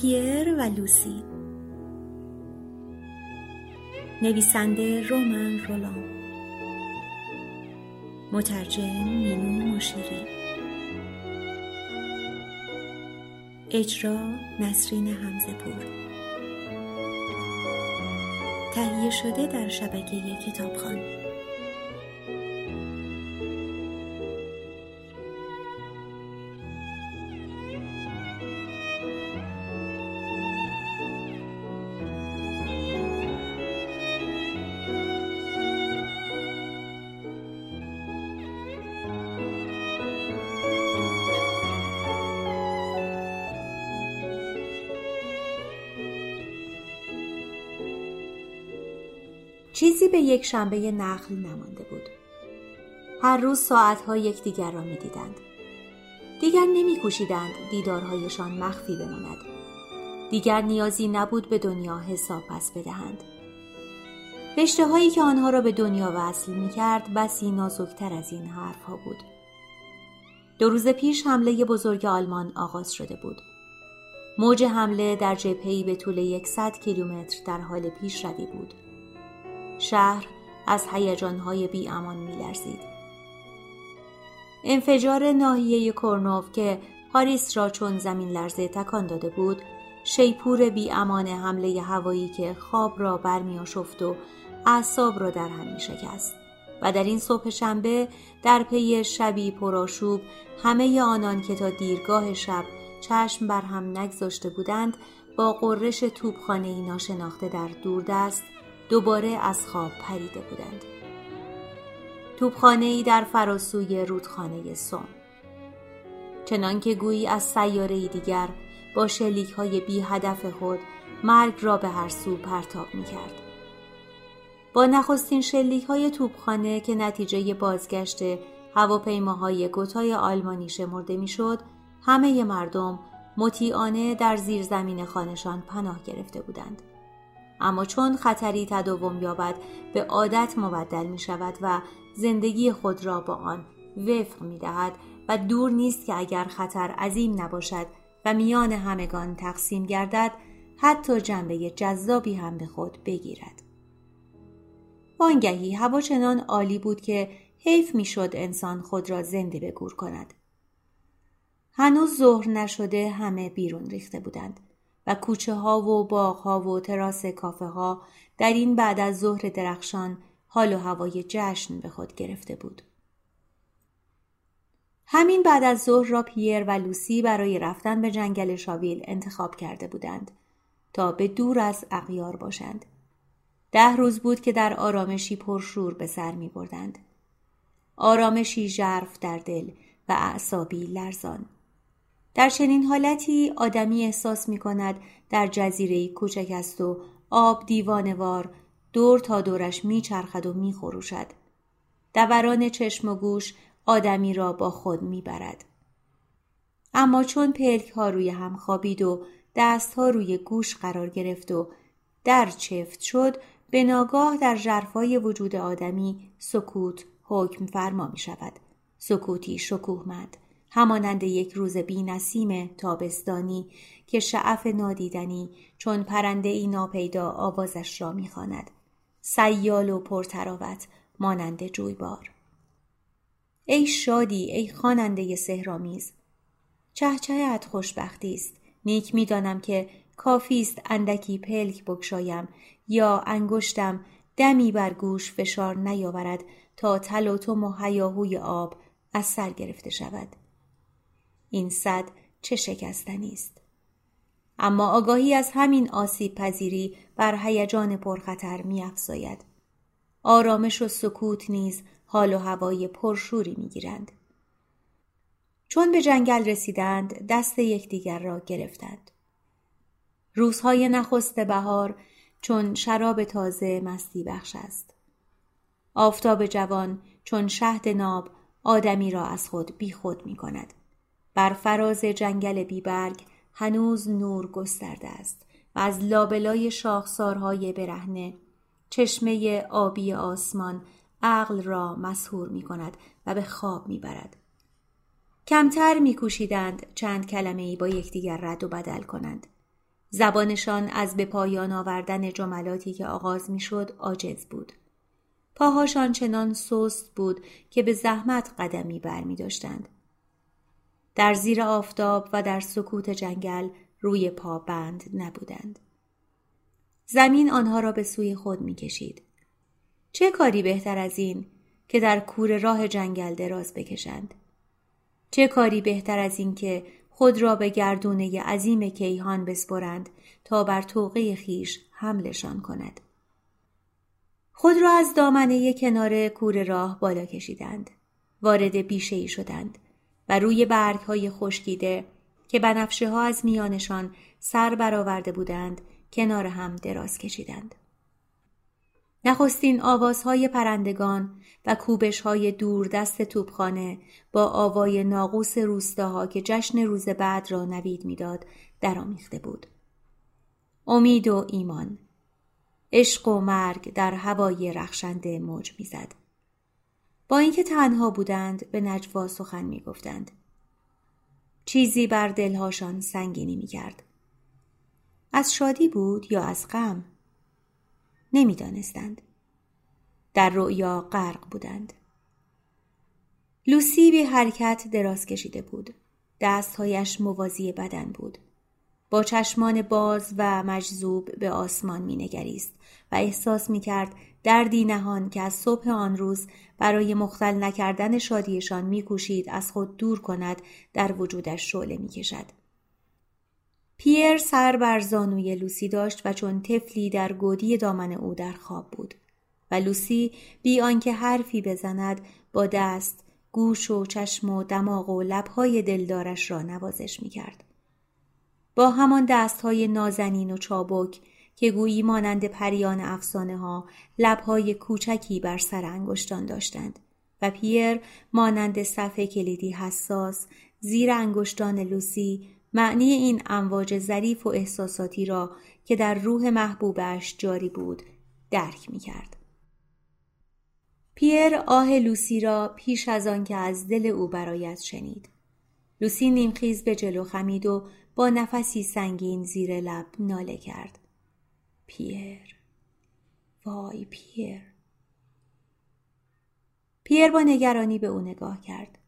پیر و لوسی. نویسنده رومن رولان. مترجم مینو مشیری. اجرا نسرین همزه پور. تهیه شده در شبکه کتابخانه. چیزی به یک شنبه نخل نمانده بود. هر روز ساعتها یکدیگر را می‌دیدند. دیگر نمیکوشیدند دیدارهایشان مخفی بماند. دیگر نیازی نبود به دنیا حساب پس بدهند. رشته هایی که آنها را به دنیا وصل می کرد بسی نازکتر از این حرف ها بود. دو روز پیش حمله بزرگ آلمان آغاز شده بود. موج حمله در جبهه‌ای به طول یکصد کیلومتر در حال پیشروی بود. شهر از هیجانهای بی امان می لرزید. انفجار ناحیه کرنوف که پاریس را چون زمین لرزه تکان داده بود شیپور بی امان حمله هوایی که خواب را برمی آشفت و اعصاب را در هم می شکست. و در این صبح شنبه در پی شبی پرآشوب همه آنان که تا دیرگاه شب چشم بر هم نگذاشته بودند با قررش توپخانه ناشناخته در دوردست دوباره از خواب پریده بودند. توبخانه در فراسوی رودخانه سوم. چنان که گویی از سیاره دیگر با شلیک های بی هدف خود مرگ را به هر سو پرتاب می کرد. با نخستین شلیک های توبخانه که نتیجه بازگشت هواپیماهای گوتای آلمانی شمرده می‌شد همه مردم مطیعانه در زیر زمین خانشان پناه گرفته بودند. اما چون خطری تداوم یابد به عادت مبدل می شود و زندگی خود را با آن وفق می دهد و دور نیست که اگر خطر عظیم نباشد و میان همگان تقسیم گردد حتی جنبه جذابی هم به خود بگیرد. وانگهی هوا چنان عالی بود که حیف می‌شد انسان خود را زنده به کند. هنوز ظهر نشده همه بیرون ریخته بودند. و کوچه ها و باغ ها و تراس کافه ها در این بعد از ظهر درخشان حال و هوای جشن به خود گرفته بود. همین بعد از ظهر را پیر و لوسی برای رفتن به جنگل شاویل انتخاب کرده بودند تا به دور از اغیار باشند. ده روز بود که در آرامشی پرشور به سر می بردند. آرامشی ژرف در دل و اعصابی لرزان. در چنین حالتی آدمی احساس می کند در جزیره کوچک است و آب دیوانوار دور تا دورش می چرخد و می خروشد. دوران چشم و گوش آدمی را با خود می برد. اما چون پلک ها روی هم خوابید و دست ها روی گوش قرار گرفت و در چفت شد به ناگاه در جرفای وجود آدمی سکوت حکم فرما می شود. سکوتی شکوهمند. همانند یک روز بی نسیم تابستانی که شعف نادیدنی چون پرنده ای ناپیدا آوازش را می‌خواند. سیال و پرتراوت مانند جویبار. ای شادی ای خواننده سهرامیز چهچهت خوشبختی است. نیک می‌دانم که کافی است اندکی پلک بگشایم یا انگشتم دمی بر گوش فشار نیاورد تا تلاطم و هیاهوی آب از سر گرفته شود. این صد چه شکستنی است. اما آگاهی از همین آسیب پذیری بر هیجان پرخطر میافزاید. آرامش و سکوت نیز حال و هوای پرشوری می‌گیرند. چون به جنگل رسیدند دست یکدیگر را گرفتند. روزهای نخست بهار چون شراب تازه مستی بخش است. آفتاب جوان چون شهد ناب آدمی را از خود بیخود می کند. بر فراز جنگل بیبرگ هنوز نور گسترده است و از لابلای شاخسارهای برهنه چشمه آبی آسمان عقل را مسهور می کند و به خواب می برد. کمتر می کوشیدند چند کلمه ای با یکدیگر رد و بدل کنند. زبانشان از به پایان آوردن جملاتی که آغاز می‌شد عاجز بود. پاهاشان چنان سست بود که به زحمت قدمی بر می داشتند. در زیر آفتاب و در سکوت جنگل روی پا بند نبودند. زمین آنها را به سوی خود می کشید. چه کاری بهتر از این که در کور راه جنگل دراز بکشند؟ چه کاری بهتر از این که خود را به گردونه عظیم کیهان بسپرند تا بر توقه خیش حملشان کند. خود را از دامنه کنار کور راه بالا کشیدند. وارد بیشه ای شدند روی برگ های خشکیده که بنفشه ها از میانشان سر برآورده بودند کنار هم دراز کشیدند. نخستین آوازهای پرندگان و کوبش های دور دست توپخانه با آوای ناقوس روستاها که جشن روز بعد را نوید می‌داد درآمیخته بود. امید و ایمان عشق و مرگ در هوای رخشنده موج می‌زد. با اینکه تنها بودند به نجوا سخن می‌گفتند. چیزی بر دلهاشان سنگینی می‌کرد. از شادی بود یا از غم؟ نمی‌دانستند. در رؤیا غرق بودند. لوسی به حرکت دراز کشیده بود. دستهایش موازی بدن بود. با چشمان باز و مجذوب به آسمان مینگریست و احساس می‌کرد دردی نهان که از صبح آن روز برای مختل نکردن شادیشان میکوشید از خود دور کند در وجودش شعله می‌کشد. پیر سر بر زانوی لوسی داشت و چون طفلی در گودی دامن او در خواب بود و لوسی بی آنکه حرفی بزند با دست گوش و چشم و دماغ و لبهای دلدارش را نوازش می‌کرد. با همان دستهای نازنین و چابک که گویی مانند پریان افسانه ها لبهای کوچکی بر سر انگشتان داشتند و پیر مانند صفحه کلیدی حساس زیر انگشتان لوسی معنی این امواج ظریف و احساساتی را که در روح محبوبش جاری بود درک می کرد. پیر آه لوسی را پیش از آن که از دل او برایت شنید. لوسی نیمخیز به جلو خمید و با نفسی سنگین زیر لب ناله کرد. پیر وای پیر پیر با نگرانی به او نگاه کرد.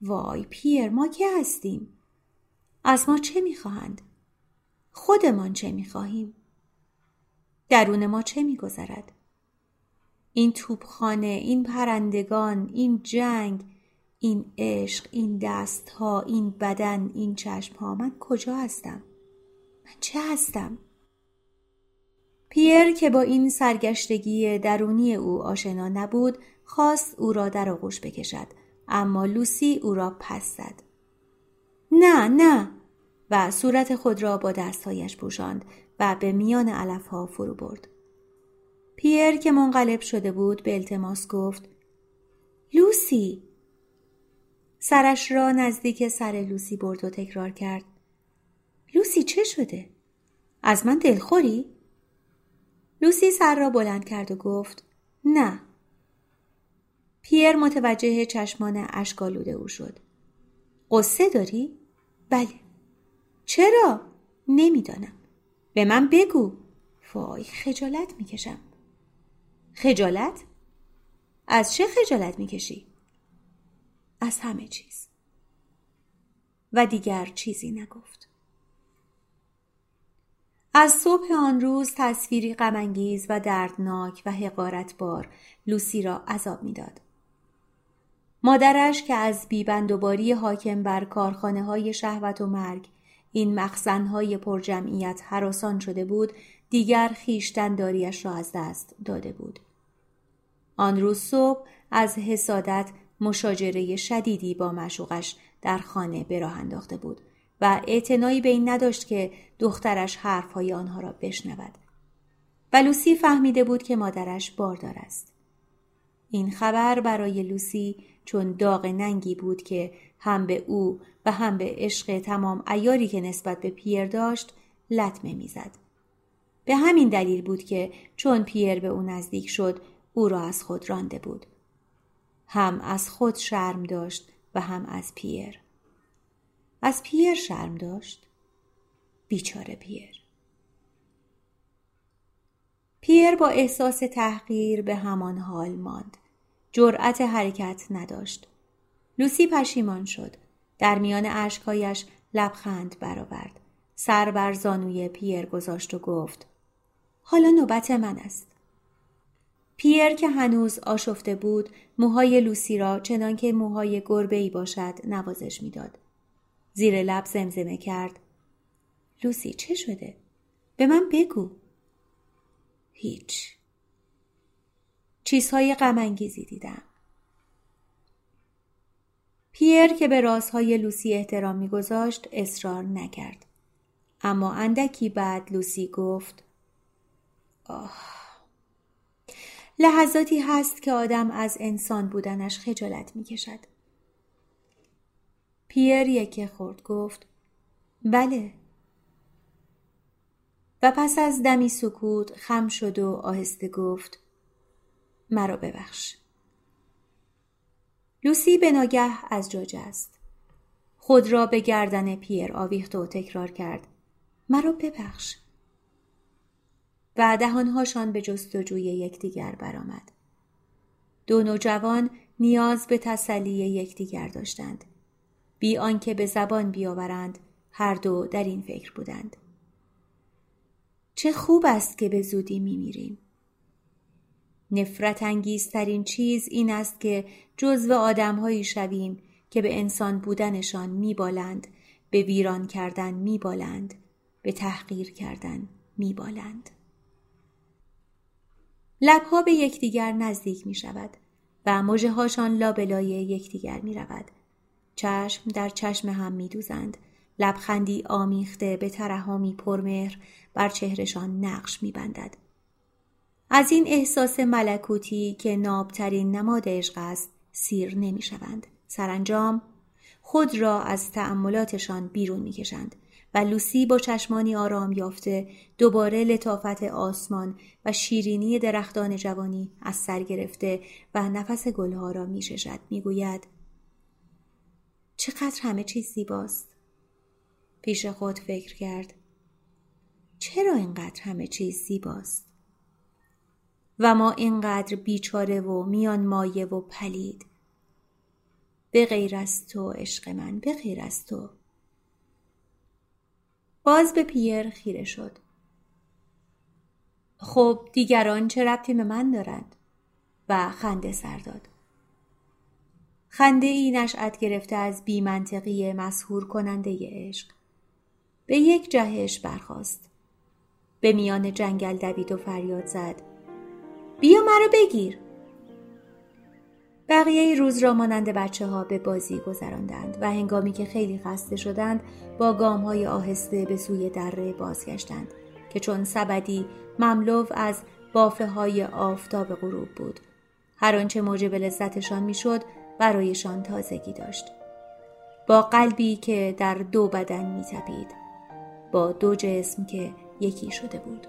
وای پیر ما که هستیم؟ از ما چه می‌خواهند؟ خودمان چه می‌خواهیم؟ درون ما چه میگذرد؟ این توپخانه، این پرندگان، این جنگ، این عشق، این دستها، این بدن، این چشمها من کجا هستم؟ من چه هستم؟ پیر که با این سرگشتگی درونی او آشنا نبود خواست او را در آغوش بکشد اما لوسی او را پس زد. نه نه و صورت خود را با دستهایش پوشاند و به میان علفها فرو برد. پیر که منقلب شده بود به التماس گفت لوسی! سرش را نزدیک سر لوسی برد و تکرار کرد. لوسی چه شده؟ از من دلخوری؟ لوسی سر را بلند کرد و گفت نه پیر متوجه چشمان اشکالوده او شد قصه داری؟ بله چرا؟ نمی‌دانم به من بگو وای خجالت می‌کشم خجالت؟ از چه خجالت می‌کشی؟ از همه چیز و دیگر چیزی نگفت از صبح آن روز تصویری غمانگیز و دردناک و حقارتبار لوسی را عذاب می‌داد. مادرش که از بیبندوباری حاکم بر کارخانه های شهوت و مرگ این مخزنهای پرجمعیت حراسان شده بود دیگر خیشتن داریش را از دست داده بود. آن روز صبح از حسادت مشاجره شدیدی با مشوقش در خانه به راه انداخته بود. و اعتنایی به این نداشت که دخترش حرفهای آنها را بشنود و لوسی فهمیده بود که مادرش باردار است این خبر برای لوسی چون داغ ننگی بود که هم به او و هم به عشق تمام ایاری که نسبت به پیر داشت لطمه می‌زد. به همین دلیل بود که چون پیر به او نزدیک شد او را از خود رانده بود. هم از خود شرم داشت و هم از پیر. از پیر شرم داشت؟ بیچاره پیر. پیر با احساس تحقیر به همان حال ماند. جرأت حرکت نداشت. لوسی پشیمان شد. در میان اشکهایش لبخند برآورد. سر بر زانوی پیر گذاشت و گفت حالا نوبت من است. پیر که هنوز آشفته بود موهای لوسی را چنانکه موهای گربه ای باشد نوازش می‌داد. زیر لب زمزمه کرد. لوسی چه شده؟ به من بگو. هیچ. چیزهای غمانگیزی دیدم. پیر که به رازهای لوسی احترام میگذاشت اصرار نکرد. اما اندکی بعد لوسی گفت آه. لحظاتی هست که آدم از انسان بودنش خجالت می‌کشد. پیر یکی خورد گفت بله. و پس از دمی سکوت خم شد و آهسته گفت مرا ببخش. لوسی به ناگه از جا است. خود را به گردن پیر آویخت و تکرار کرد مرا ببخش. و دهانهاشان به جستجوی یکدیگر برآمد. دو نوجوان نیاز به تسلی یکدیگر داشتند. بی آنکه به زبان بیاورند هر دو در این فکر بودند. چه خوب است که به زودی میمیریم. نفرت انگیزترین چیز این است که جزو آدمهایی شویم که به انسان بودنشان میبالند به ویران کردن میبالند به تحقیر کردن میبالند. لبها به یکدیگر نزدیک می شود و مجه هاشان لابلای یکدیگر می رود. چشم در چشم هم می دوزند. لبخندی آمیخته به ترهامی پرمهر بر چهرشان نقش می بندد. از این احساس ملکوتی که نابترین نماد عشق است سیر نمی شوند. سرانجام خود را از تأملاتشان بیرون می کشند و لوسی با چشمانی آرام یافته دوباره لطافت آسمان و شیرینی درختان جوانی از سر گرفته و نفس گلها را می ششد چقدر همه چیز زیباست. پیش خود فکر کرد. چرا اینقدر همه چیز زیباست؟ و ما اینقدر بیچاره و میان مایه و پلید. به غیر از تو عشق من به غیر از تو. باز به پیر خیره شد. خب دیگران چه ربطی به من دارند؟ و خنده سر داد. خنده ای نشأت گرفته از بیمنطقی مسهور کننده عشق. به یک جهش برخاست. به میان جنگل دوید و فریاد زد. بیا مرا بگیر. بقیه روز را مانند بچه ها به بازی گذراندند و هنگامی که خیلی خسته شدند با گام های آهسته به سوی دره بازگشتند که چون سبدی مملو از بافه های آفتاب غروب بود. هر آنچه موجب لذتشان می‌شد برایشان تازگی داشت. با قلبی که در دو بدن میتپید با دو جسم که یکی شده بود.